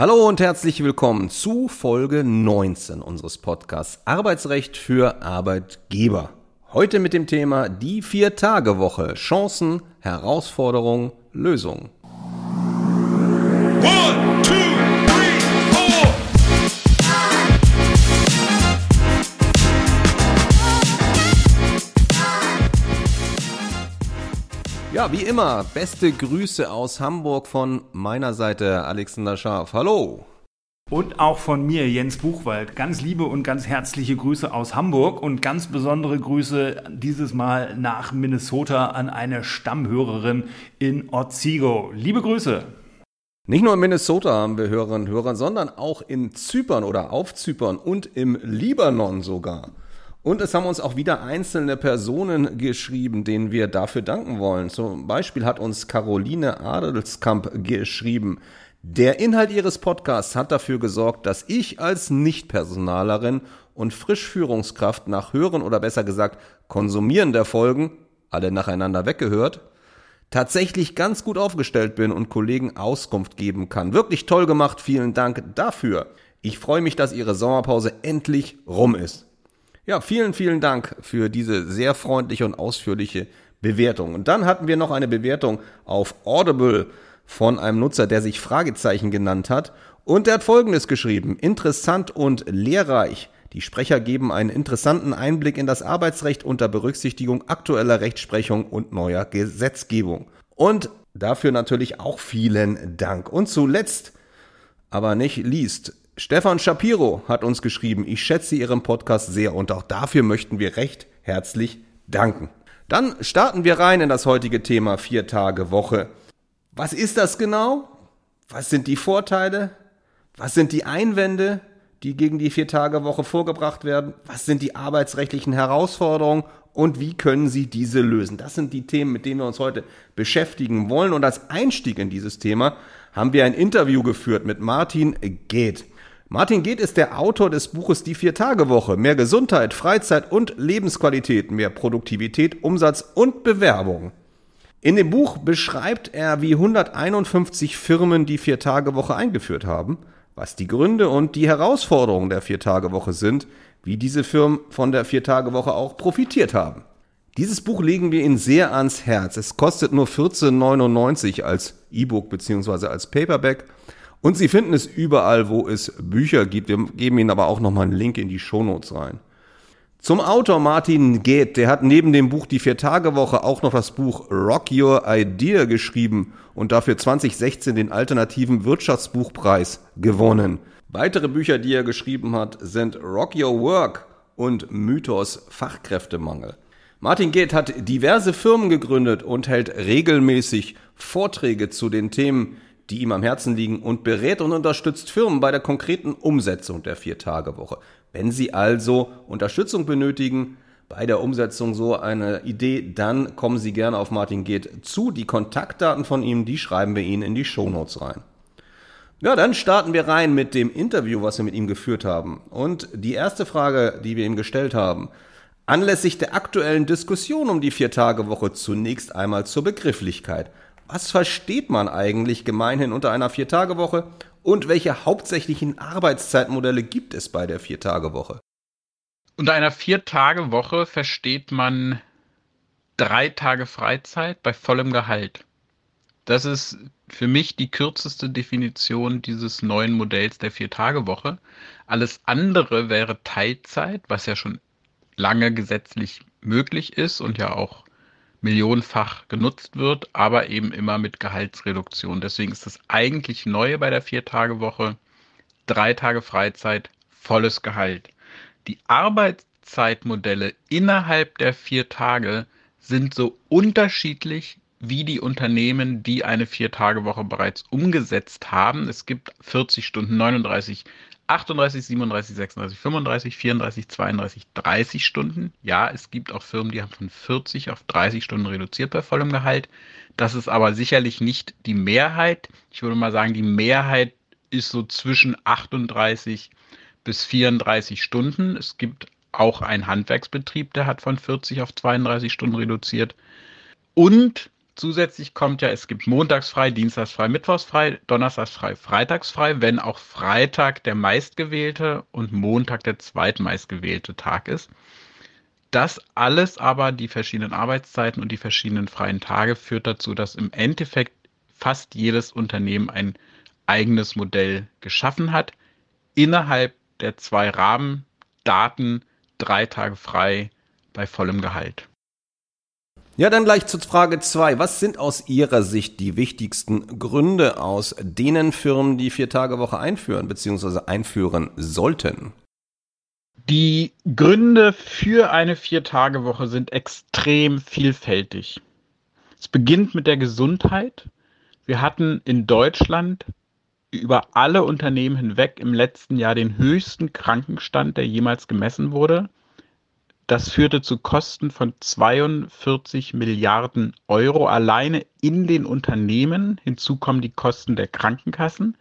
Hallo und herzlich willkommen zu Folge 19 unseres Podcasts Arbeitsrecht für Arbeitgeber. Heute mit dem Thema die Vier-Tage-Woche. Chancen, Herausforderungen, Lösungen. One, Ja, wie immer, beste Grüße aus Hamburg von meiner Seite, Alexander Scharf. Hallo. Und auch von mir, Jens Buchwald. Ganz liebe und ganz herzliche Grüße aus Hamburg und ganz besondere Grüße dieses Mal nach Minnesota an eine Stammhörerin in Otsego. Liebe Grüße. Nicht nur in Minnesota haben wir Hörerinnen und Hörer, sondern auch in Zypern oder auf Zypern und im Libanon sogar. Und es haben uns auch wieder einzelne Personen geschrieben, denen wir dafür danken wollen. Zum Beispiel hat uns Caroline Adelskamp geschrieben. Der Inhalt Ihres Podcasts hat dafür gesorgt, dass ich als Nichtpersonalerin und Frischführungskraft nach Hören oder besser gesagt Konsumieren der Folgen, alle nacheinander weggehört, tatsächlich ganz gut aufgestellt bin und Kollegen Auskunft geben kann. Wirklich toll gemacht, vielen Dank dafür. Ich freue mich, dass Ihre Sommerpause endlich rum ist. Ja, vielen, vielen Dank für diese sehr freundliche und ausführliche Bewertung. Und dann hatten wir noch eine Bewertung auf Audible von einem Nutzer, der sich Fragezeichen genannt hat. Und der hat Folgendes geschrieben. Interessant und lehrreich. Die Sprecher geben einen interessanten Einblick in das Arbeitsrecht unter Berücksichtigung aktueller Rechtsprechung und neuer Gesetzgebung. Und dafür natürlich auch vielen Dank. Und zuletzt, aber nicht liest, Stefan Shapiro hat uns geschrieben, ich schätze Ihren Podcast sehr und auch dafür möchten wir recht herzlich danken. Dann starten wir rein in das heutige Thema vier Tage Woche. Was ist das genau? Was sind die Vorteile? Was sind die Einwände, die gegen die Vier-Tage-Woche vorgebracht werden? Was sind die arbeitsrechtlichen Herausforderungen und wie können Sie diese lösen? Das sind die Themen, mit denen wir uns heute beschäftigen wollen. Und als Einstieg in dieses Thema haben wir ein Interview geführt mit Martin Geht. Martin Geht ist der Autor des Buches Die Vier-Tage-Woche. Mehr Gesundheit, Freizeit und Lebensqualität, mehr Produktivität, Umsatz und Bewerbung. In dem Buch beschreibt er, wie 151 Firmen die Vier-Tage-Woche eingeführt haben, was die Gründe und die Herausforderungen der Vier-Tage-Woche sind, wie diese Firmen von der Vier-Tage-Woche auch profitiert haben. Dieses Buch legen wir Ihnen sehr ans Herz. Es kostet nur 14,99 als E-Book beziehungsweise als Paperback. Und Sie finden es überall, wo es Bücher gibt. Wir geben Ihnen aber auch nochmal einen Link in die Shownotes rein. Zum Autor Martin Geht, der hat neben dem Buch Die Vier-Tage-Woche auch noch das Buch Rock Your Idea geschrieben und dafür 2016 den alternativen Wirtschaftsbuchpreis gewonnen. Weitere Bücher, die er geschrieben hat, sind Rock Your Work und Mythos Fachkräftemangel. Martin Geht hat diverse Firmen gegründet und hält regelmäßig Vorträge zu den Themen, die ihm am Herzen liegen und berät und unterstützt Firmen bei der konkreten Umsetzung der Vier-Tage-Woche. Wenn Sie also Unterstützung benötigen bei der Umsetzung so einer Idee, dann kommen Sie gerne auf Martin Geht zu. Die Kontaktdaten von ihm, die schreiben wir Ihnen in die Shownotes rein. Ja, dann starten wir rein mit dem Interview, was wir mit ihm geführt haben. Und die erste Frage, die wir ihm gestellt haben, anlässlich der aktuellen Diskussion um die Vier-Tage-Woche zunächst einmal zur Begrifflichkeit. Was versteht man eigentlich gemeinhin unter einer Vier-Tage-Woche und welche hauptsächlichen Arbeitszeitmodelle gibt es bei der Vier-Tage-Woche? Unter einer Vier-Tage-Woche versteht man drei Tage Freizeit bei vollem Gehalt. Das ist für mich die kürzeste Definition dieses neuen Modells der Vier-Tage-Woche. Alles andere wäre Teilzeit, was ja schon lange gesetzlich möglich ist und ja auch millionenfach genutzt wird, aber eben immer mit Gehaltsreduktion. Deswegen ist das eigentlich Neue bei der Vier-Tage-Woche. Drei Tage Freizeit, volles Gehalt. Die Arbeitszeitmodelle innerhalb der vier Tage sind so unterschiedlich wie die Unternehmen, die eine Vier-Tage-Woche bereits umgesetzt haben. Es gibt 40 Stunden, 39 38, 37, 36, 35, 34, 32, 30 Stunden. Ja, es gibt auch Firmen, die haben von 40 auf 30 Stunden reduziert bei vollem Gehalt. Das ist aber sicherlich nicht die Mehrheit. Ich würde mal sagen, die Mehrheit ist so zwischen 38 bis 34 Stunden. Es gibt auch einen Handwerksbetrieb, der hat von 40 auf 32 Stunden reduziert. Und Zusätzlich kommt ja, es gibt montags frei, dienstags frei, mittwochs frei, donnerstags frei, freitags frei, wenn auch Freitag der meistgewählte und Montag der zweitmeistgewählte Tag ist. Das alles aber, die verschiedenen Arbeitszeiten und die verschiedenen freien Tage, führt dazu, dass im Endeffekt fast jedes Unternehmen ein eigenes Modell geschaffen hat, innerhalb der zwei Rahmendaten drei Tage frei bei vollem Gehalt. Ja, dann gleich zur Frage 2. Was sind aus Ihrer Sicht die wichtigsten Gründe, aus denen Firmen die Vier-Tage-Woche einführen bzw. einführen sollten? Die Gründe für eine Vier-Tage-Woche sind extrem vielfältig. Es beginnt mit der Gesundheit. Wir hatten in Deutschland über alle Unternehmen hinweg im letzten Jahr den höchsten Krankenstand, der jemals gemessen wurde. Das führte zu Kosten von 42 Milliarden Euro alleine in den Unternehmen. Hinzu kommen die Kosten der Krankenkassen.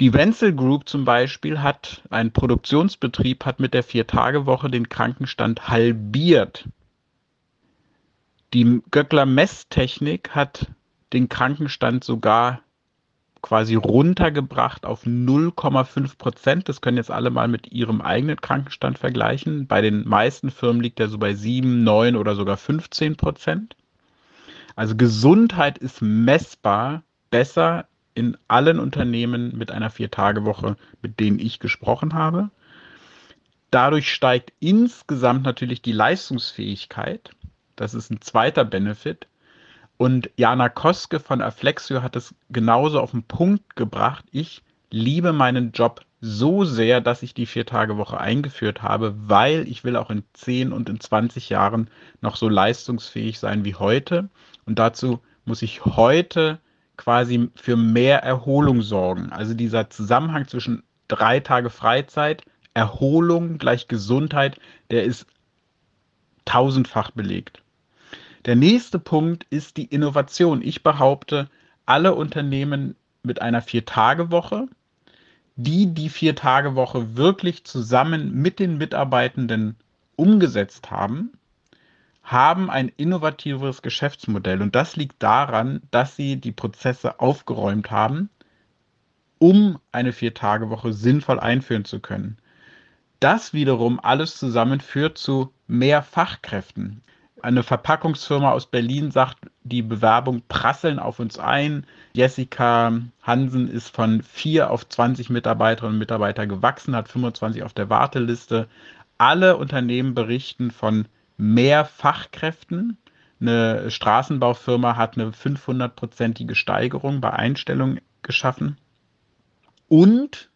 Die Wenzel Group zum Beispiel hat, ein Produktionsbetrieb hat mit der Vier-Tage-Woche den Krankenstand halbiert. Die Göckler Messtechnik hat den Krankenstand sogar quasi runtergebracht auf 0,5 Prozent. Das können jetzt alle mal mit ihrem eigenen Krankenstand vergleichen. Bei den meisten Firmen liegt er so bei 7, 9 oder sogar 15 Prozent. Also Gesundheit ist messbar besser in allen Unternehmen mit einer Vier-Tage-Woche, mit denen ich gesprochen habe. Dadurch steigt insgesamt natürlich die Leistungsfähigkeit. Das ist ein zweiter Benefit. Und Jana Koske von Afflexio hat es genauso auf den Punkt gebracht. Ich liebe meinen Job so sehr, dass ich die Vier-Tage-Woche eingeführt habe, weil ich will auch in 10 und in 20 Jahren noch so leistungsfähig sein wie heute. Und dazu muss ich heute quasi für mehr Erholung sorgen. Also dieser Zusammenhang zwischen drei Tage Freizeit, Erholung gleich Gesundheit, der ist tausendfach belegt. Der nächste Punkt ist die Innovation. Ich behaupte, alle Unternehmen mit einer Vier-Tage-Woche, die die Vier-Tage-Woche wirklich zusammen mit den Mitarbeitenden umgesetzt haben, haben ein innovativeres Geschäftsmodell. Und das liegt daran, dass sie die Prozesse aufgeräumt haben, um eine Vier-Tage-Woche sinnvoll einführen zu können. Das wiederum alles zusammen führt zu mehr Fachkräften. Eine Verpackungsfirma aus Berlin sagt, die Bewerbung prasseln auf uns ein. Jessica Hansen ist von 4 auf 20 Mitarbeiterinnen und Mitarbeiter gewachsen, hat 25 auf der Warteliste. Alle Unternehmen berichten von mehr Fachkräften. Eine Straßenbaufirma hat eine 500-prozentige Steigerung bei Einstellungen geschaffen. Und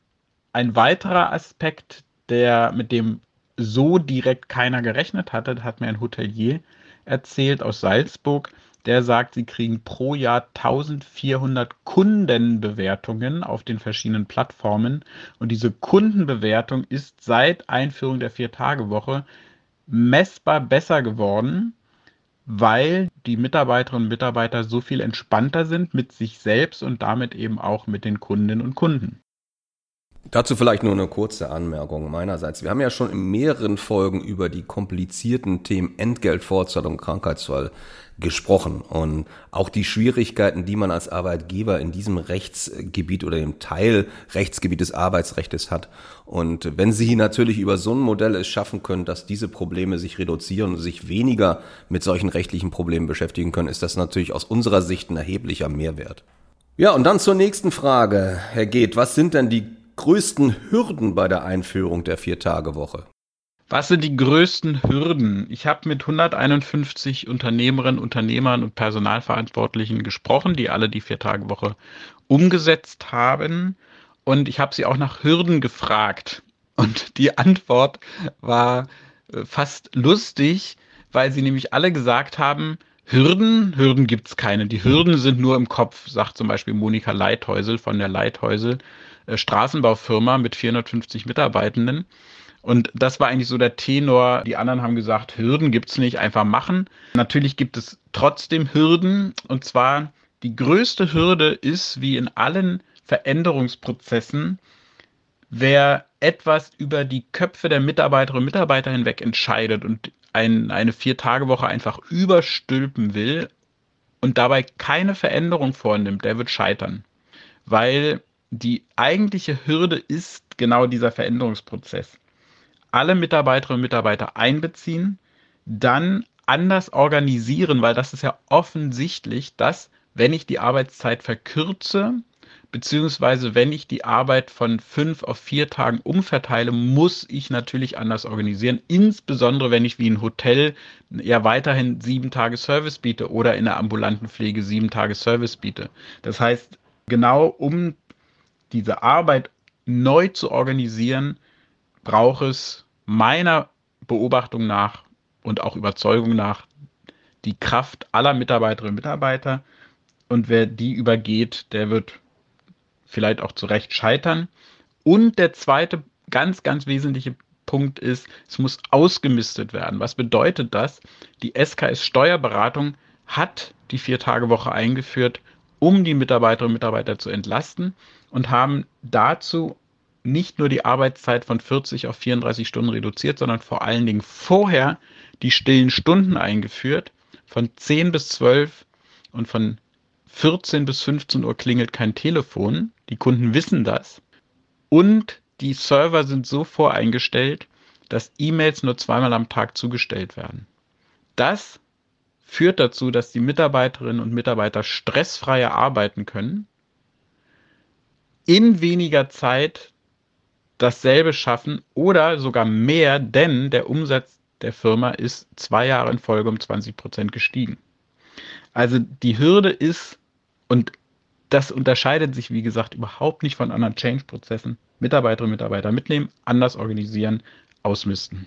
ein weiterer Aspekt, der mit dem so direkt keiner gerechnet hatte, hat mir ein Hotelier erzählt aus Salzburg. Der sagt, sie kriegen pro Jahr 1400 Kundenbewertungen auf den verschiedenen Plattformen. Und diese Kundenbewertung ist seit Einführung der Vier-Tage-Woche messbar besser geworden, weil die Mitarbeiterinnen und Mitarbeiter so viel entspannter sind mit sich selbst und damit eben auch mit den Kundinnen und Kunden. Dazu vielleicht nur eine kurze Anmerkung meinerseits. Wir haben ja schon in mehreren Folgen über die komplizierten Themen Entgeltfortzahlung, Krankheitsfall gesprochen und auch die Schwierigkeiten, die man als Arbeitgeber in diesem Rechtsgebiet oder im Teil Rechtsgebiet des Arbeitsrechts hat. Und wenn Sie natürlich über so ein Modell es schaffen können, dass diese Probleme sich reduzieren und sich weniger mit solchen rechtlichen Problemen beschäftigen können, ist das natürlich aus unserer Sicht ein erheblicher Mehrwert. Ja, und dann zur nächsten Frage, Herr Geht. Was sind denn die größten Hürden bei der Einführung der Vier-Tage-Woche? Was sind die größten Hürden? Ich habe mit 151 Unternehmerinnen, Unternehmern und Personalverantwortlichen gesprochen, die alle die Vier-Tage-Woche umgesetzt haben. Und ich habe sie auch nach Hürden gefragt. Und die Antwort war äh, fast lustig, weil sie nämlich alle gesagt haben, Hürden, Hürden gibt es keine. Die Hürden sind nur im Kopf, sagt zum Beispiel Monika Leithäusel von der Leithäusel Straßenbaufirma mit 450 Mitarbeitenden. Und das war eigentlich so der Tenor. Die anderen haben gesagt, Hürden gibt's nicht, einfach machen. Natürlich gibt es trotzdem Hürden. Und zwar die größte Hürde ist, wie in allen Veränderungsprozessen, wer etwas über die Köpfe der Mitarbeiterinnen und Mitarbeiter hinweg entscheidet. Und ein, eine Vier-Tage-Woche einfach überstülpen will und dabei keine Veränderung vornimmt, der wird scheitern. Weil die eigentliche Hürde ist genau dieser Veränderungsprozess. Alle Mitarbeiterinnen und Mitarbeiter einbeziehen, dann anders organisieren, weil das ist ja offensichtlich, dass wenn ich die Arbeitszeit verkürze, beziehungsweise wenn ich die Arbeit von fünf auf vier Tagen umverteile, muss ich natürlich anders organisieren. Insbesondere wenn ich wie ein Hotel ja weiterhin sieben Tage Service biete oder in der ambulanten Pflege sieben Tage Service biete. Das heißt, genau um diese Arbeit neu zu organisieren, braucht es meiner Beobachtung nach und auch Überzeugung nach die Kraft aller Mitarbeiterinnen und Mitarbeiter. Und wer die übergeht, der wird vielleicht auch zu Recht scheitern. Und der zweite ganz, ganz wesentliche Punkt ist, es muss ausgemistet werden. Was bedeutet das? Die SKS Steuerberatung hat die Vier-Tage-Woche eingeführt, um die Mitarbeiterinnen und Mitarbeiter zu entlasten und haben dazu nicht nur die Arbeitszeit von 40 auf 34 Stunden reduziert, sondern vor allen Dingen vorher die stillen Stunden eingeführt, von 10 bis 12 und von 14 bis 15 Uhr klingelt kein Telefon. Die Kunden wissen das. Und die Server sind so voreingestellt, dass E-Mails nur zweimal am Tag zugestellt werden. Das führt dazu, dass die Mitarbeiterinnen und Mitarbeiter stressfreier arbeiten können, in weniger Zeit dasselbe schaffen oder sogar mehr, denn der Umsatz der Firma ist zwei Jahre in Folge um 20 Prozent gestiegen. Also die Hürde ist, und das unterscheidet sich, wie gesagt, überhaupt nicht von anderen Change-Prozessen. Mitarbeiterinnen und Mitarbeiter mitnehmen, anders organisieren, ausmisten.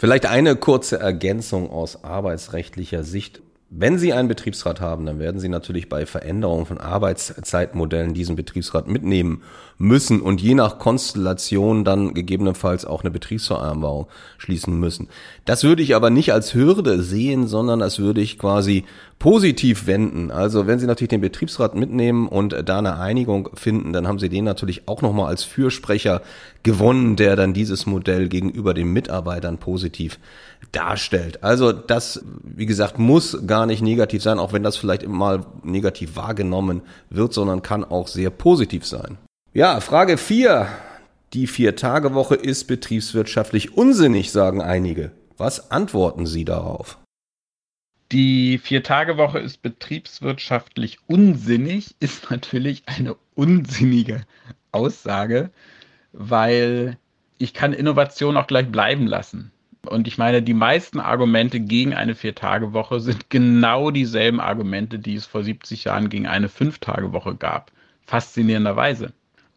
Vielleicht eine kurze Ergänzung aus arbeitsrechtlicher Sicht. Wenn Sie einen Betriebsrat haben, dann werden Sie natürlich bei Veränderungen von Arbeitszeitmodellen diesen Betriebsrat mitnehmen müssen und je nach Konstellation dann gegebenenfalls auch eine Betriebsvereinbarung schließen müssen. Das würde ich aber nicht als Hürde sehen, sondern das würde ich quasi positiv wenden. Also wenn Sie natürlich den Betriebsrat mitnehmen und da eine Einigung finden, dann haben Sie den natürlich auch nochmal als Fürsprecher gewonnen, der dann dieses Modell gegenüber den Mitarbeitern positiv darstellt. Also das, wie gesagt, muss gar nicht negativ sein, auch wenn das vielleicht immer mal negativ wahrgenommen wird, sondern kann auch sehr positiv sein. Ja, Frage 4. Die Vier-Tage-Woche ist betriebswirtschaftlich unsinnig, sagen einige. Was antworten Sie darauf? Die Vier-Tage-Woche ist betriebswirtschaftlich unsinnig, ist natürlich eine unsinnige Aussage, weil ich kann Innovation auch gleich bleiben lassen. Und ich meine, die meisten Argumente gegen eine Vier-Tage-Woche sind genau dieselben Argumente, die es vor 70 Jahren gegen eine Fünf-Tage-Woche gab. Faszinierenderweise.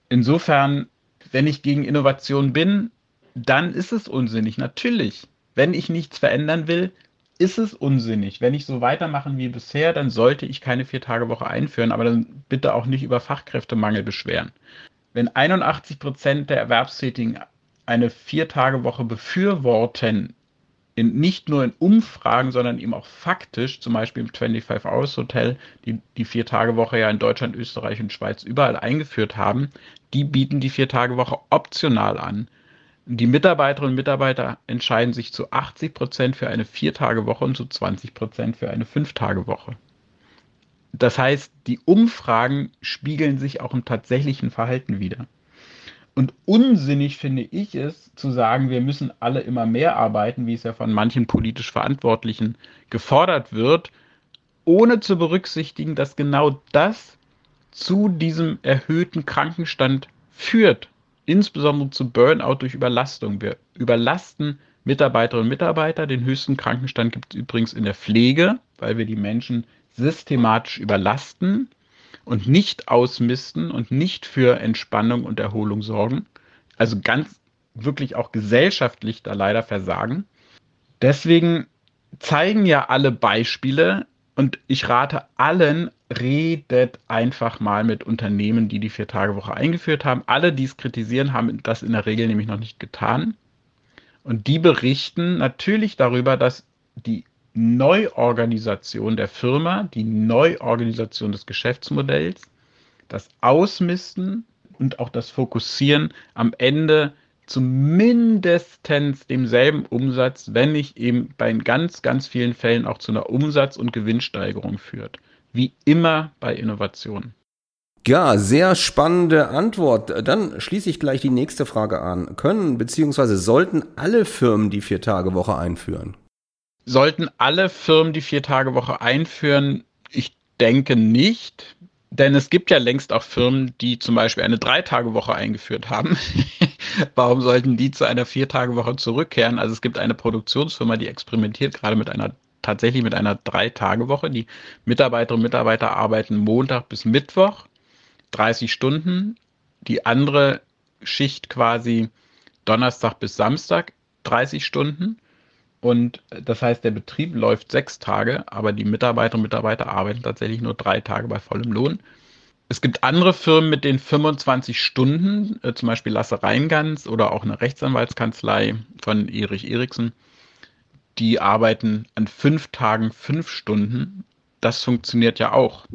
Insofern, wenn ich gegen Innovation bin, dann ist es unsinnig. Natürlich. Wenn ich nichts verändern will, ist es unsinnig. Wenn ich so weitermachen wie bisher, dann sollte ich keine Vier-Tage-Woche einführen, aber dann bitte auch nicht über Fachkräftemangel beschweren. Wenn 81 Prozent der Erwerbstätigen eine Vier-Tage-Woche befürworten, in, nicht nur in Umfragen, sondern eben auch faktisch, zum Beispiel im 25 Hours Hotel, die die Vier-Tage-Woche ja in Deutschland, Österreich und Schweiz überall eingeführt haben, die bieten die Vier-Tage-Woche optional an. Die Mitarbeiterinnen und Mitarbeiter entscheiden sich zu 80 Prozent für eine Vier-Tage-Woche und zu 20 Prozent für eine Fünf-Tage-Woche. Das heißt, die Umfragen spiegeln sich auch im tatsächlichen Verhalten wider. Und unsinnig finde ich es, zu sagen, wir müssen alle immer mehr arbeiten, wie es ja von manchen politisch Verantwortlichen gefordert wird, ohne zu berücksichtigen, dass genau das zu diesem erhöhten Krankenstand führt insbesondere zu Burnout durch Überlastung. Wir überlasten Mitarbeiterinnen und Mitarbeiter. Den höchsten Krankenstand gibt es übrigens in der Pflege, weil wir die Menschen systematisch überlasten und nicht ausmisten und nicht für Entspannung und Erholung sorgen. Also ganz wirklich auch gesellschaftlich da leider versagen. Deswegen zeigen ja alle Beispiele und ich rate allen, redet einfach mal mit Unternehmen, die die Vier-Tage-Woche eingeführt haben. Alle, die es kritisieren, haben das in der Regel nämlich noch nicht getan. Und die berichten natürlich darüber, dass die Neuorganisation der Firma, die Neuorganisation des Geschäftsmodells, das Ausmisten und auch das Fokussieren am Ende zumindest demselben Umsatz, wenn nicht eben bei ganz, ganz vielen Fällen auch zu einer Umsatz- und Gewinnsteigerung führt. Wie immer bei Innovationen. Ja, sehr spannende Antwort. Dann schließe ich gleich die nächste Frage an. Können bzw. sollten alle Firmen die Vier-Tage-Woche einführen? Sollten alle Firmen die Vier-Tage-Woche einführen? Ich denke nicht. Denn es gibt ja längst auch Firmen, die zum Beispiel eine Drei-Tage-Woche eingeführt haben. Warum sollten die zu einer Vier-Tage-Woche zurückkehren? Also es gibt eine Produktionsfirma, die experimentiert gerade mit einer tatsächlich mit einer Drei-Tage-Woche. Die Mitarbeiterinnen und Mitarbeiter arbeiten Montag bis Mittwoch 30 Stunden. Die andere Schicht quasi Donnerstag bis Samstag 30 Stunden. Und das heißt, der Betrieb läuft sechs Tage, aber die Mitarbeiterinnen und Mitarbeiter arbeiten tatsächlich nur drei Tage bei vollem Lohn. Es gibt andere Firmen mit den 25 Stunden, äh, zum Beispiel Lasse Reingans oder auch eine Rechtsanwaltskanzlei von Erich Eriksen. Die arbeiten an fünf Tagen fünf Stunden. Das funktioniert ja auch.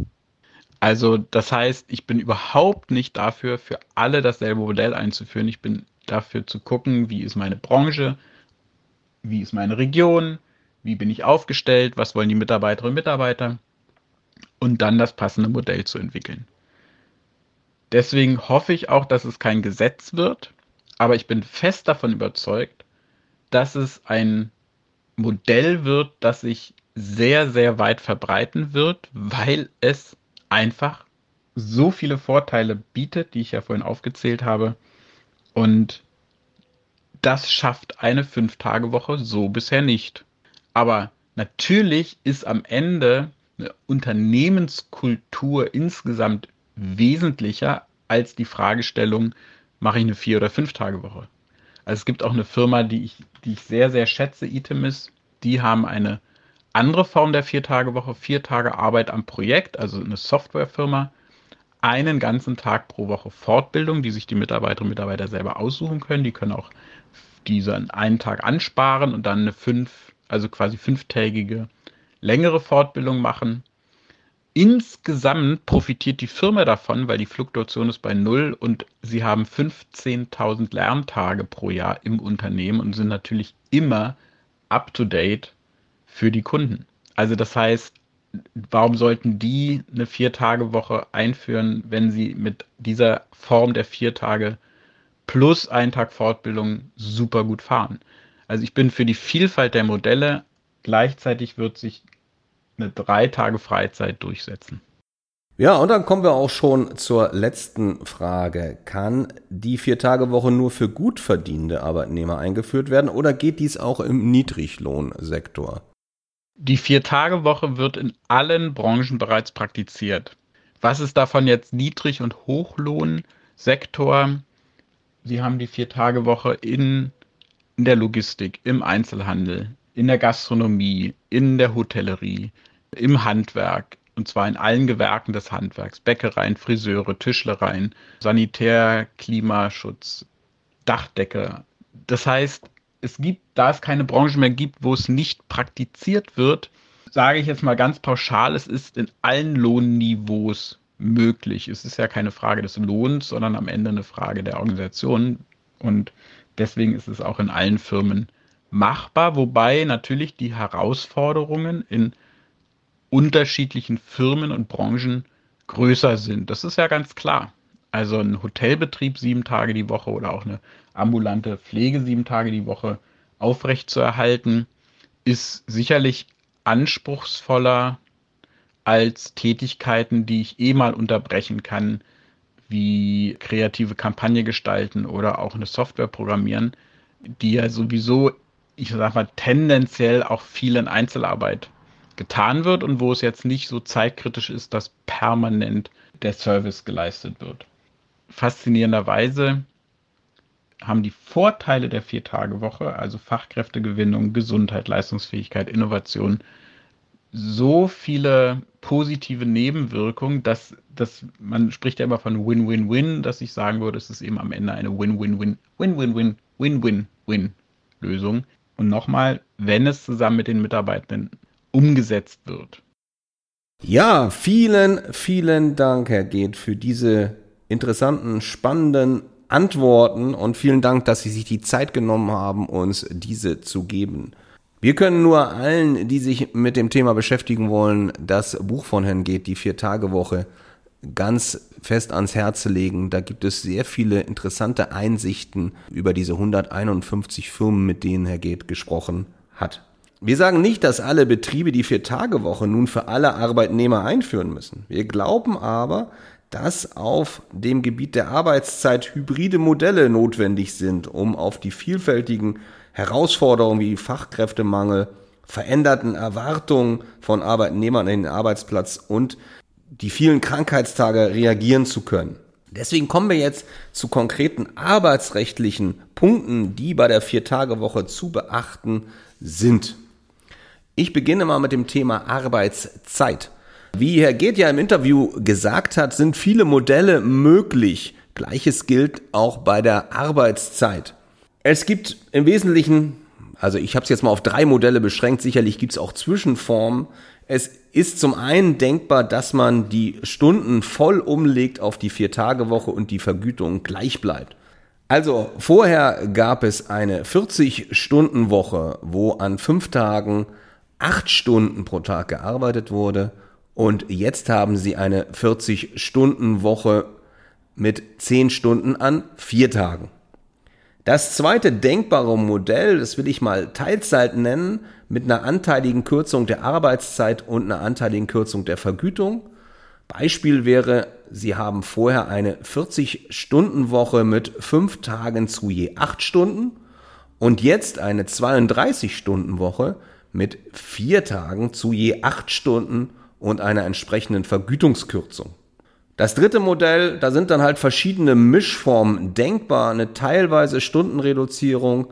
Also das heißt, ich bin überhaupt nicht dafür, für alle dasselbe Modell einzuführen. Ich bin dafür zu gucken, wie ist meine Branche, wie ist meine Region, wie bin ich aufgestellt, was wollen die Mitarbeiterinnen und Mitarbeiter und dann das passende Modell zu entwickeln. Deswegen hoffe ich auch, dass es kein Gesetz wird, aber ich bin fest davon überzeugt, dass es ein Modell wird, das sich sehr, sehr weit verbreiten wird, weil es einfach so viele Vorteile bietet, die ich ja vorhin aufgezählt habe. Und das schafft eine Fünf-Tage-Woche so bisher nicht. Aber natürlich ist am Ende eine Unternehmenskultur insgesamt wesentlicher als die Fragestellung, mache ich eine Vier- oder Fünf-Tage-Woche. Also es gibt auch eine Firma, die ich, die ich sehr, sehr schätze, Itemis, die haben eine andere Form der Vier-Tage-Woche, vier Tage Arbeit am Projekt, also eine Softwarefirma, einen ganzen Tag pro Woche Fortbildung, die sich die Mitarbeiterinnen und Mitarbeiter selber aussuchen können. Die können auch diesen einen Tag ansparen und dann eine fünf, also quasi fünftägige längere Fortbildung machen. Insgesamt profitiert die Firma davon, weil die Fluktuation ist bei null und sie haben 15.000 Lerntage pro Jahr im Unternehmen und sind natürlich immer up to date für die Kunden. Also das heißt, warum sollten die eine Vier-Tage-Woche einführen, wenn sie mit dieser Form der vier Tage plus ein Tag Fortbildung super gut fahren. Also ich bin für die Vielfalt der Modelle. Gleichzeitig wird sich eine drei Tage Freizeit durchsetzen. Ja, und dann kommen wir auch schon zur letzten Frage. Kann die Vier-Tage-Woche nur für gut verdienende Arbeitnehmer eingeführt werden oder geht dies auch im Niedriglohnsektor? Die Vier-Tage-Woche wird in allen Branchen bereits praktiziert. Was ist davon jetzt Niedrig- und Hochlohnsektor? Sie haben die Vier-Tage-Woche in, in der Logistik, im Einzelhandel, in der Gastronomie, in der Hotellerie, im Handwerk, und zwar in allen Gewerken des Handwerks, Bäckereien, Friseure, Tischlereien, Sanitär, Klimaschutz, Dachdecker. Das heißt, es gibt, da es keine Branche mehr gibt, wo es nicht praktiziert wird, sage ich jetzt mal ganz pauschal, es ist in allen Lohnniveaus möglich. Es ist ja keine Frage des Lohns, sondern am Ende eine Frage der Organisation. Und deswegen ist es auch in allen Firmen machbar, wobei natürlich die Herausforderungen in unterschiedlichen Firmen und Branchen größer sind. Das ist ja ganz klar. Also ein Hotelbetrieb sieben Tage die Woche oder auch eine ambulante Pflege sieben Tage die Woche aufrechtzuerhalten, ist sicherlich anspruchsvoller als Tätigkeiten, die ich eh mal unterbrechen kann, wie kreative Kampagne gestalten oder auch eine Software programmieren, die ja sowieso, ich sag mal, tendenziell auch viel in Einzelarbeit getan wird und wo es jetzt nicht so zeitkritisch ist, dass permanent der Service geleistet wird. Faszinierenderweise haben die Vorteile der Vier-Tage-Woche, also Fachkräftegewinnung, Gesundheit, Leistungsfähigkeit, Innovation, so viele positive Nebenwirkungen, dass, dass man spricht ja immer von Win-Win-Win, dass ich sagen würde, es ist eben am Ende eine Win-Win-Win-Win-Win-Win-Win-Lösung. Und nochmal, wenn es zusammen mit den Mitarbeitenden umgesetzt wird. Ja, vielen, vielen Dank, Herr Geht, für diese interessanten, spannenden Antworten und vielen Dank, dass Sie sich die Zeit genommen haben, uns diese zu geben. Wir können nur allen, die sich mit dem Thema beschäftigen wollen, das Buch von Herrn Geht, die Vier-Tage-Woche, ganz fest ans Herz legen. Da gibt es sehr viele interessante Einsichten über diese 151 Firmen, mit denen Herr Geht gesprochen hat. Wir sagen nicht, dass alle Betriebe die Vier-Tage-Woche nun für alle Arbeitnehmer einführen müssen. Wir glauben aber, dass auf dem Gebiet der Arbeitszeit hybride Modelle notwendig sind, um auf die vielfältigen Herausforderungen wie Fachkräftemangel, veränderten Erwartungen von Arbeitnehmern in den Arbeitsplatz und die vielen Krankheitstage reagieren zu können. Deswegen kommen wir jetzt zu konkreten arbeitsrechtlichen Punkten, die bei der Vier-Tage-Woche zu beachten sind. Ich beginne mal mit dem Thema Arbeitszeit. Wie Herr Geht ja im Interview gesagt hat, sind viele Modelle möglich. Gleiches gilt auch bei der Arbeitszeit. Es gibt im Wesentlichen, also ich habe es jetzt mal auf drei Modelle beschränkt, sicherlich gibt es auch Zwischenformen. Es ist zum einen denkbar, dass man die Stunden voll umlegt auf die Vier-Tage-Woche und die Vergütung gleich bleibt. Also vorher gab es eine 40-Stunden-Woche, wo an fünf Tagen acht Stunden pro Tag gearbeitet wurde und jetzt haben sie eine 40-Stunden-Woche mit zehn Stunden an vier Tagen. Das zweite denkbare Modell, das will ich mal Teilzeit nennen, mit einer anteiligen Kürzung der Arbeitszeit und einer anteiligen Kürzung der Vergütung. Beispiel wäre, Sie haben vorher eine 40-Stunden-Woche mit fünf Tagen zu je acht Stunden und jetzt eine 32-Stunden-Woche mit vier Tagen zu je acht Stunden und einer entsprechenden Vergütungskürzung. Das dritte Modell, da sind dann halt verschiedene Mischformen denkbar, eine teilweise Stundenreduzierung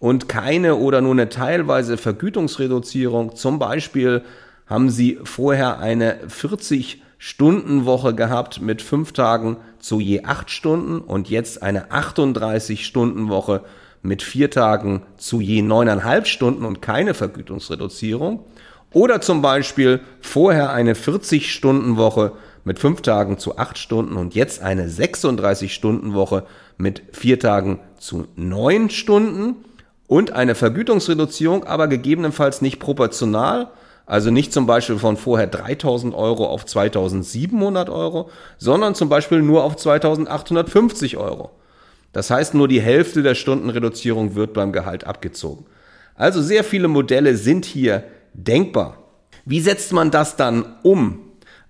und keine oder nur eine teilweise Vergütungsreduzierung. Zum Beispiel haben Sie vorher eine 40 Stunden Woche gehabt mit fünf Tagen zu je acht Stunden und jetzt eine 38 Stunden Woche mit vier Tagen zu je neuneinhalb Stunden und keine Vergütungsreduzierung. Oder zum Beispiel vorher eine 40 Stunden Woche mit fünf Tagen zu acht Stunden und jetzt eine 36-Stunden-Woche mit vier Tagen zu neun Stunden und eine Vergütungsreduzierung, aber gegebenenfalls nicht proportional, also nicht zum Beispiel von vorher 3000 Euro auf 2700 Euro, sondern zum Beispiel nur auf 2850 Euro. Das heißt, nur die Hälfte der Stundenreduzierung wird beim Gehalt abgezogen. Also sehr viele Modelle sind hier denkbar. Wie setzt man das dann um?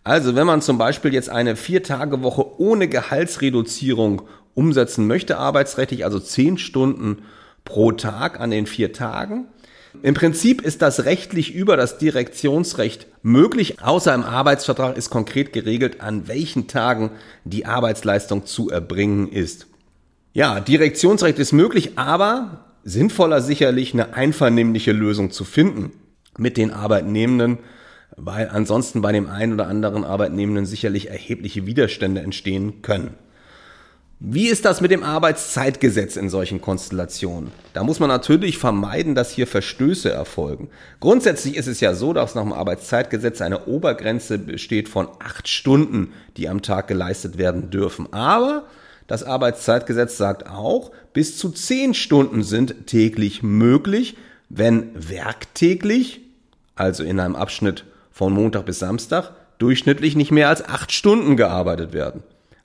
Also wenn man zum Beispiel jetzt eine Vier-Tage-Woche ohne Gehaltsreduzierung umsetzen möchte, arbeitsrechtlich, also zehn Stunden pro Tag an den vier Tagen. Im Prinzip ist das rechtlich über das Direktionsrecht möglich, außer im Arbeitsvertrag ist konkret geregelt, an welchen Tagen die Arbeitsleistung zu erbringen ist. Ja, Direktionsrecht ist möglich, aber sinnvoller sicherlich eine einvernehmliche Lösung zu finden mit den Arbeitnehmenden, weil ansonsten bei dem einen oder anderen Arbeitnehmenden sicherlich erhebliche Widerstände entstehen können. Wie ist das mit dem Arbeitszeitgesetz in solchen Konstellationen? Da muss man natürlich vermeiden, dass hier Verstöße erfolgen. Grundsätzlich ist es ja so, dass nach dem Arbeitszeitgesetz eine Obergrenze besteht von acht Stunden, die am Tag geleistet werden dürfen. Aber das Arbeitszeitgesetz sagt auch, bis zu zehn Stunden sind täglich möglich, wenn werktäglich, also in einem Abschnitt von Montag bis Samstag durchschnittlich nicht mehr als acht Stunden gearbeitet werden.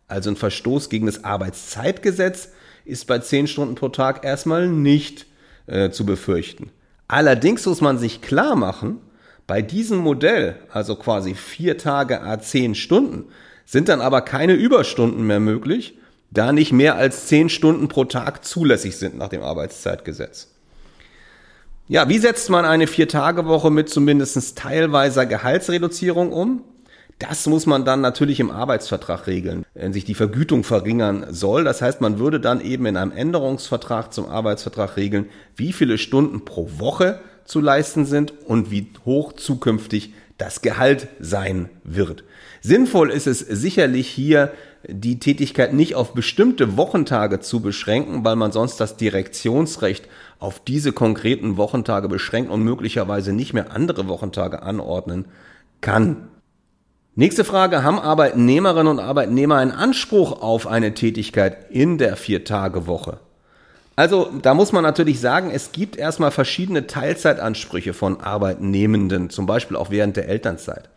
Also ein Verstoß gegen das Arbeitszeitgesetz ist bei zehn Stunden pro Tag erstmal nicht äh, zu befürchten. Allerdings muss man sich klar machen, bei diesem Modell, also quasi vier Tage a zehn Stunden, sind dann aber keine Überstunden mehr möglich, da nicht mehr als zehn Stunden pro Tag zulässig sind nach dem Arbeitszeitgesetz. Ja, wie setzt man eine Vier-Tage-Woche mit zumindest teilweiser Gehaltsreduzierung um? Das muss man dann natürlich im Arbeitsvertrag regeln, wenn sich die Vergütung verringern soll. Das heißt, man würde dann eben in einem Änderungsvertrag zum Arbeitsvertrag regeln, wie viele Stunden pro Woche zu leisten sind und wie hoch zukünftig das Gehalt sein wird. Sinnvoll ist es sicherlich hier, die Tätigkeit nicht auf bestimmte Wochentage zu beschränken, weil man sonst das Direktionsrecht auf diese konkreten Wochentage beschränkt und möglicherweise nicht mehr andere Wochentage anordnen kann. Nächste Frage, haben Arbeitnehmerinnen und Arbeitnehmer einen Anspruch auf eine Tätigkeit in der Vier-Tage-Woche? Also da muss man natürlich sagen, es gibt erstmal verschiedene Teilzeitansprüche von Arbeitnehmenden, zum Beispiel auch während der Elternzeit.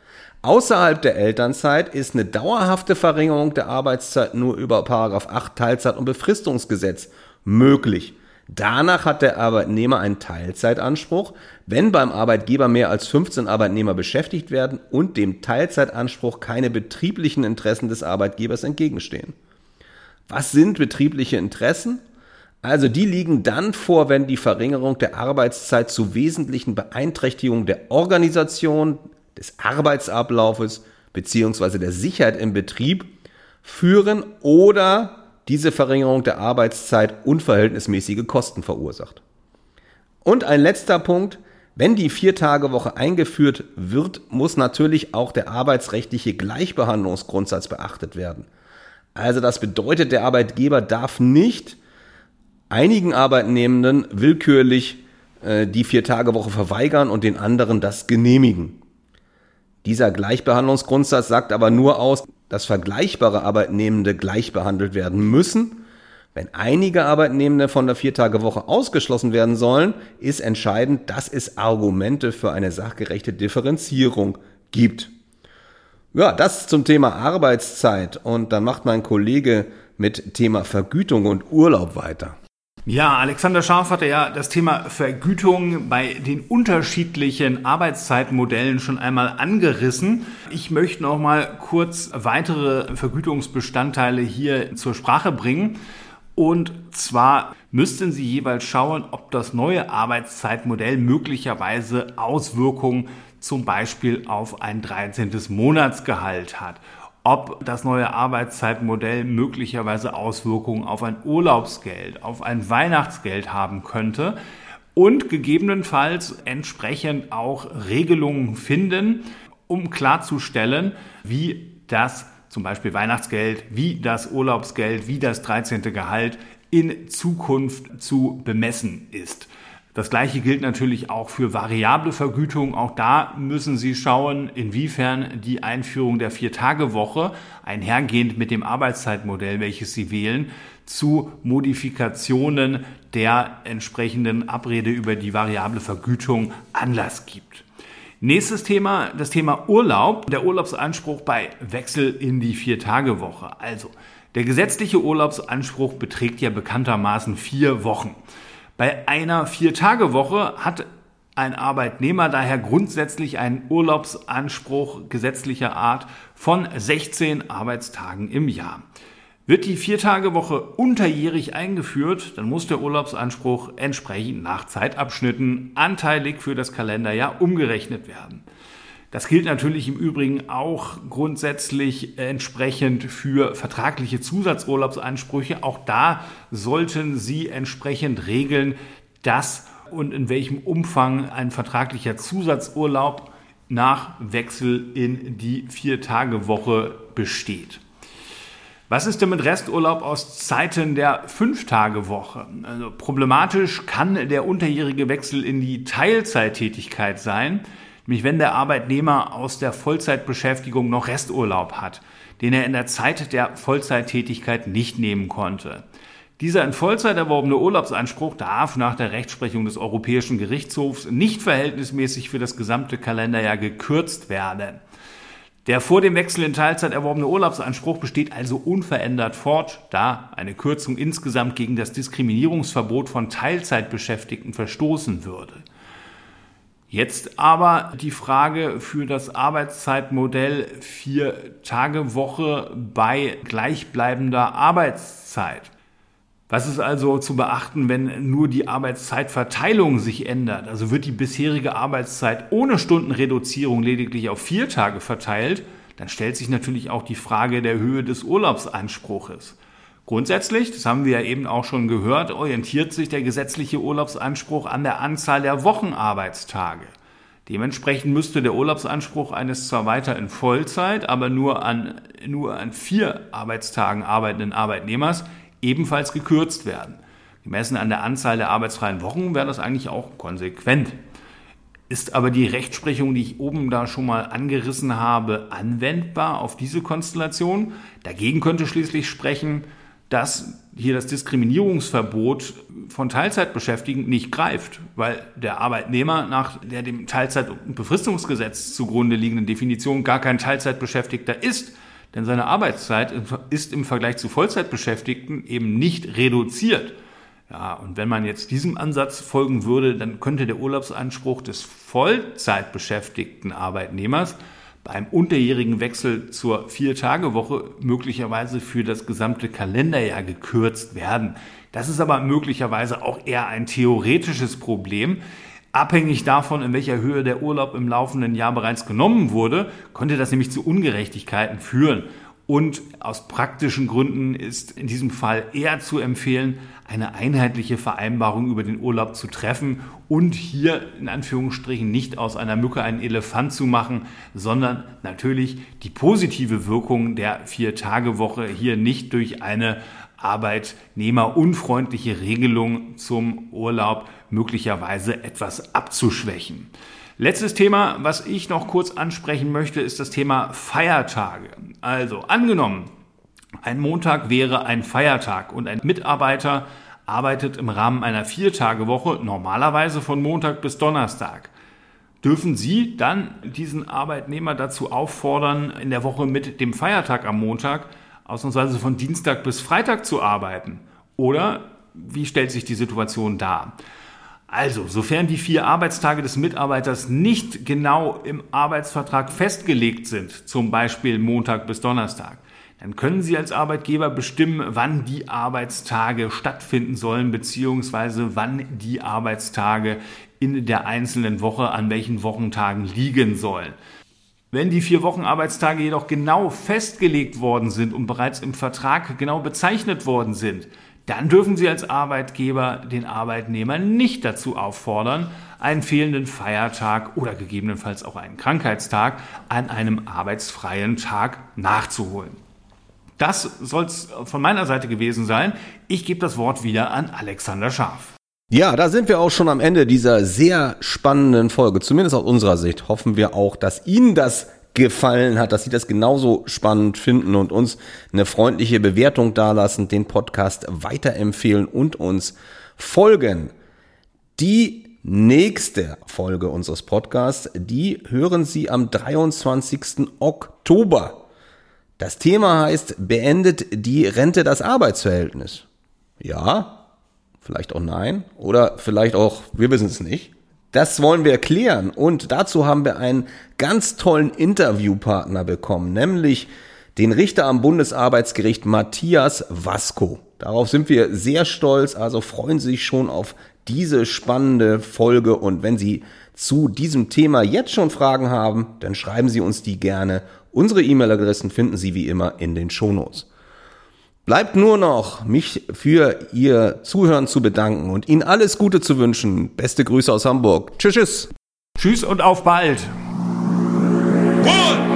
Außerhalb der Elternzeit ist eine dauerhafte Verringerung der Arbeitszeit nur über 8 Teilzeit- und Befristungsgesetz möglich. Danach hat der Arbeitnehmer einen Teilzeitanspruch, wenn beim Arbeitgeber mehr als 15 Arbeitnehmer beschäftigt werden und dem Teilzeitanspruch keine betrieblichen Interessen des Arbeitgebers entgegenstehen. Was sind betriebliche Interessen? Also die liegen dann vor, wenn die Verringerung der Arbeitszeit zu wesentlichen Beeinträchtigungen der Organisation, des Arbeitsablaufes beziehungsweise der Sicherheit im Betrieb führen oder diese Verringerung der Arbeitszeit unverhältnismäßige Kosten verursacht. Und ein letzter Punkt, wenn die Viertagewoche eingeführt wird, muss natürlich auch der arbeitsrechtliche Gleichbehandlungsgrundsatz beachtet werden. Also das bedeutet, der Arbeitgeber darf nicht einigen Arbeitnehmenden willkürlich äh, die Vier-Tage-Woche verweigern und den anderen das genehmigen. Dieser Gleichbehandlungsgrundsatz sagt aber nur aus, dass vergleichbare Arbeitnehmende gleich behandelt werden müssen. Wenn einige Arbeitnehmende von der Viertagewoche ausgeschlossen werden sollen, ist entscheidend, dass es Argumente für eine sachgerechte Differenzierung gibt. Ja, das zum Thema Arbeitszeit und dann macht mein Kollege mit Thema Vergütung und Urlaub weiter. Ja, Alexander Scharf hatte ja das Thema Vergütung bei den unterschiedlichen Arbeitszeitmodellen schon einmal angerissen. Ich möchte noch mal kurz weitere Vergütungsbestandteile hier zur Sprache bringen. Und zwar müssten Sie jeweils schauen, ob das neue Arbeitszeitmodell möglicherweise Auswirkungen zum Beispiel auf ein 13. Monatsgehalt hat ob das neue Arbeitszeitmodell möglicherweise Auswirkungen auf ein Urlaubsgeld, auf ein Weihnachtsgeld haben könnte und gegebenenfalls entsprechend auch Regelungen finden, um klarzustellen, wie das zum Beispiel Weihnachtsgeld, wie das Urlaubsgeld, wie das 13. Gehalt in Zukunft zu bemessen ist. Das gleiche gilt natürlich auch für variable Vergütung. Auch da müssen Sie schauen, inwiefern die Einführung der Vier-Tage-Woche einhergehend mit dem Arbeitszeitmodell, welches Sie wählen, zu Modifikationen der entsprechenden Abrede über die variable Vergütung Anlass gibt. Nächstes Thema, das Thema Urlaub, der Urlaubsanspruch bei Wechsel in die Vier-Tage-Woche. Also, der gesetzliche Urlaubsanspruch beträgt ja bekanntermaßen vier Wochen. Bei einer Vier-Tage-Woche hat ein Arbeitnehmer daher grundsätzlich einen Urlaubsanspruch gesetzlicher Art von 16 Arbeitstagen im Jahr. Wird die Viertagewoche unterjährig eingeführt, dann muss der Urlaubsanspruch entsprechend nach Zeitabschnitten anteilig für das Kalenderjahr umgerechnet werden. Das gilt natürlich im Übrigen auch grundsätzlich entsprechend für vertragliche Zusatzurlaubsansprüche. Auch da sollten Sie entsprechend regeln, dass und in welchem Umfang ein vertraglicher Zusatzurlaub nach Wechsel in die Vier-Tage-Woche besteht. Was ist denn mit Resturlaub aus Zeiten der Fünf-Tage-Woche? Also problematisch kann der unterjährige Wechsel in die Teilzeittätigkeit sein. Nämlich wenn der Arbeitnehmer aus der Vollzeitbeschäftigung noch Resturlaub hat, den er in der Zeit der Vollzeittätigkeit nicht nehmen konnte. Dieser in Vollzeit erworbene Urlaubsanspruch darf nach der Rechtsprechung des Europäischen Gerichtshofs nicht verhältnismäßig für das gesamte Kalenderjahr gekürzt werden. Der vor dem Wechsel in Teilzeit erworbene Urlaubsanspruch besteht also unverändert fort, da eine Kürzung insgesamt gegen das Diskriminierungsverbot von Teilzeitbeschäftigten verstoßen würde. Jetzt aber die Frage für das Arbeitszeitmodell vier Tage Woche bei gleichbleibender Arbeitszeit. Was ist also zu beachten, wenn nur die Arbeitszeitverteilung sich ändert? Also wird die bisherige Arbeitszeit ohne Stundenreduzierung lediglich auf vier Tage verteilt, dann stellt sich natürlich auch die Frage der Höhe des Urlaubsanspruches. Grundsätzlich, das haben wir ja eben auch schon gehört, orientiert sich der gesetzliche Urlaubsanspruch an der Anzahl der Wochenarbeitstage. Dementsprechend müsste der Urlaubsanspruch eines zwar weiter in Vollzeit, aber nur an, nur an vier Arbeitstagen arbeitenden Arbeitnehmers ebenfalls gekürzt werden. Gemessen an der Anzahl der arbeitsfreien Wochen wäre das eigentlich auch konsequent. Ist aber die Rechtsprechung, die ich oben da schon mal angerissen habe, anwendbar auf diese Konstellation? Dagegen könnte schließlich sprechen, dass hier das Diskriminierungsverbot von Teilzeitbeschäftigten nicht greift, weil der Arbeitnehmer nach der dem Teilzeit- und Befristungsgesetz zugrunde liegenden Definition gar kein Teilzeitbeschäftigter ist, denn seine Arbeitszeit ist im Vergleich zu Vollzeitbeschäftigten eben nicht reduziert. Ja, und wenn man jetzt diesem Ansatz folgen würde, dann könnte der Urlaubsanspruch des Vollzeitbeschäftigten Arbeitnehmers beim unterjährigen Wechsel zur Vier-Tage-Woche möglicherweise für das gesamte Kalenderjahr gekürzt werden. Das ist aber möglicherweise auch eher ein theoretisches Problem. Abhängig davon, in welcher Höhe der Urlaub im laufenden Jahr bereits genommen wurde, könnte das nämlich zu Ungerechtigkeiten führen. Und aus praktischen Gründen ist in diesem Fall eher zu empfehlen, eine einheitliche Vereinbarung über den Urlaub zu treffen und hier in Anführungsstrichen nicht aus einer Mücke einen Elefant zu machen, sondern natürlich die positive Wirkung der Vier-Tage-Woche hier nicht durch eine arbeitnehmerunfreundliche Regelung zum Urlaub möglicherweise etwas abzuschwächen. Letztes Thema, was ich noch kurz ansprechen möchte, ist das Thema Feiertage. Also angenommen, ein Montag wäre ein Feiertag und ein Mitarbeiter arbeitet im Rahmen einer Viertagewoche normalerweise von Montag bis Donnerstag. Dürfen Sie dann diesen Arbeitnehmer dazu auffordern, in der Woche mit dem Feiertag am Montag ausnahmsweise von Dienstag bis Freitag zu arbeiten? Oder wie stellt sich die Situation dar? Also, sofern die vier Arbeitstage des Mitarbeiters nicht genau im Arbeitsvertrag festgelegt sind, zum Beispiel Montag bis Donnerstag, dann können Sie als Arbeitgeber bestimmen, wann die Arbeitstage stattfinden sollen, beziehungsweise wann die Arbeitstage in der einzelnen Woche an welchen Wochentagen liegen sollen. Wenn die vier Wochen Arbeitstage jedoch genau festgelegt worden sind und bereits im Vertrag genau bezeichnet worden sind, dann dürfen Sie als Arbeitgeber den Arbeitnehmer nicht dazu auffordern, einen fehlenden Feiertag oder gegebenenfalls auch einen Krankheitstag an einem arbeitsfreien Tag nachzuholen. Das soll es von meiner Seite gewesen sein. Ich gebe das Wort wieder an Alexander Scharf. Ja, da sind wir auch schon am Ende dieser sehr spannenden Folge. Zumindest aus unserer Sicht hoffen wir auch, dass Ihnen das gefallen hat, dass Sie das genauso spannend finden und uns eine freundliche Bewertung dalassen, den Podcast weiterempfehlen und uns folgen. Die nächste Folge unseres Podcasts, die hören Sie am 23. Oktober. Das Thema heißt, beendet die Rente das Arbeitsverhältnis? Ja, vielleicht auch nein oder vielleicht auch, wir wissen es nicht. Das wollen wir klären und dazu haben wir einen ganz tollen Interviewpartner bekommen, nämlich den Richter am Bundesarbeitsgericht Matthias Vasco. Darauf sind wir sehr stolz, also freuen Sie sich schon auf diese spannende Folge und wenn Sie zu diesem Thema jetzt schon Fragen haben, dann schreiben Sie uns die gerne. Unsere E-Mail-Adressen finden Sie wie immer in den Shownotes. Bleibt nur noch, mich für Ihr Zuhören zu bedanken und Ihnen alles Gute zu wünschen. Beste Grüße aus Hamburg. Tschüss. Tschüss und auf bald. One.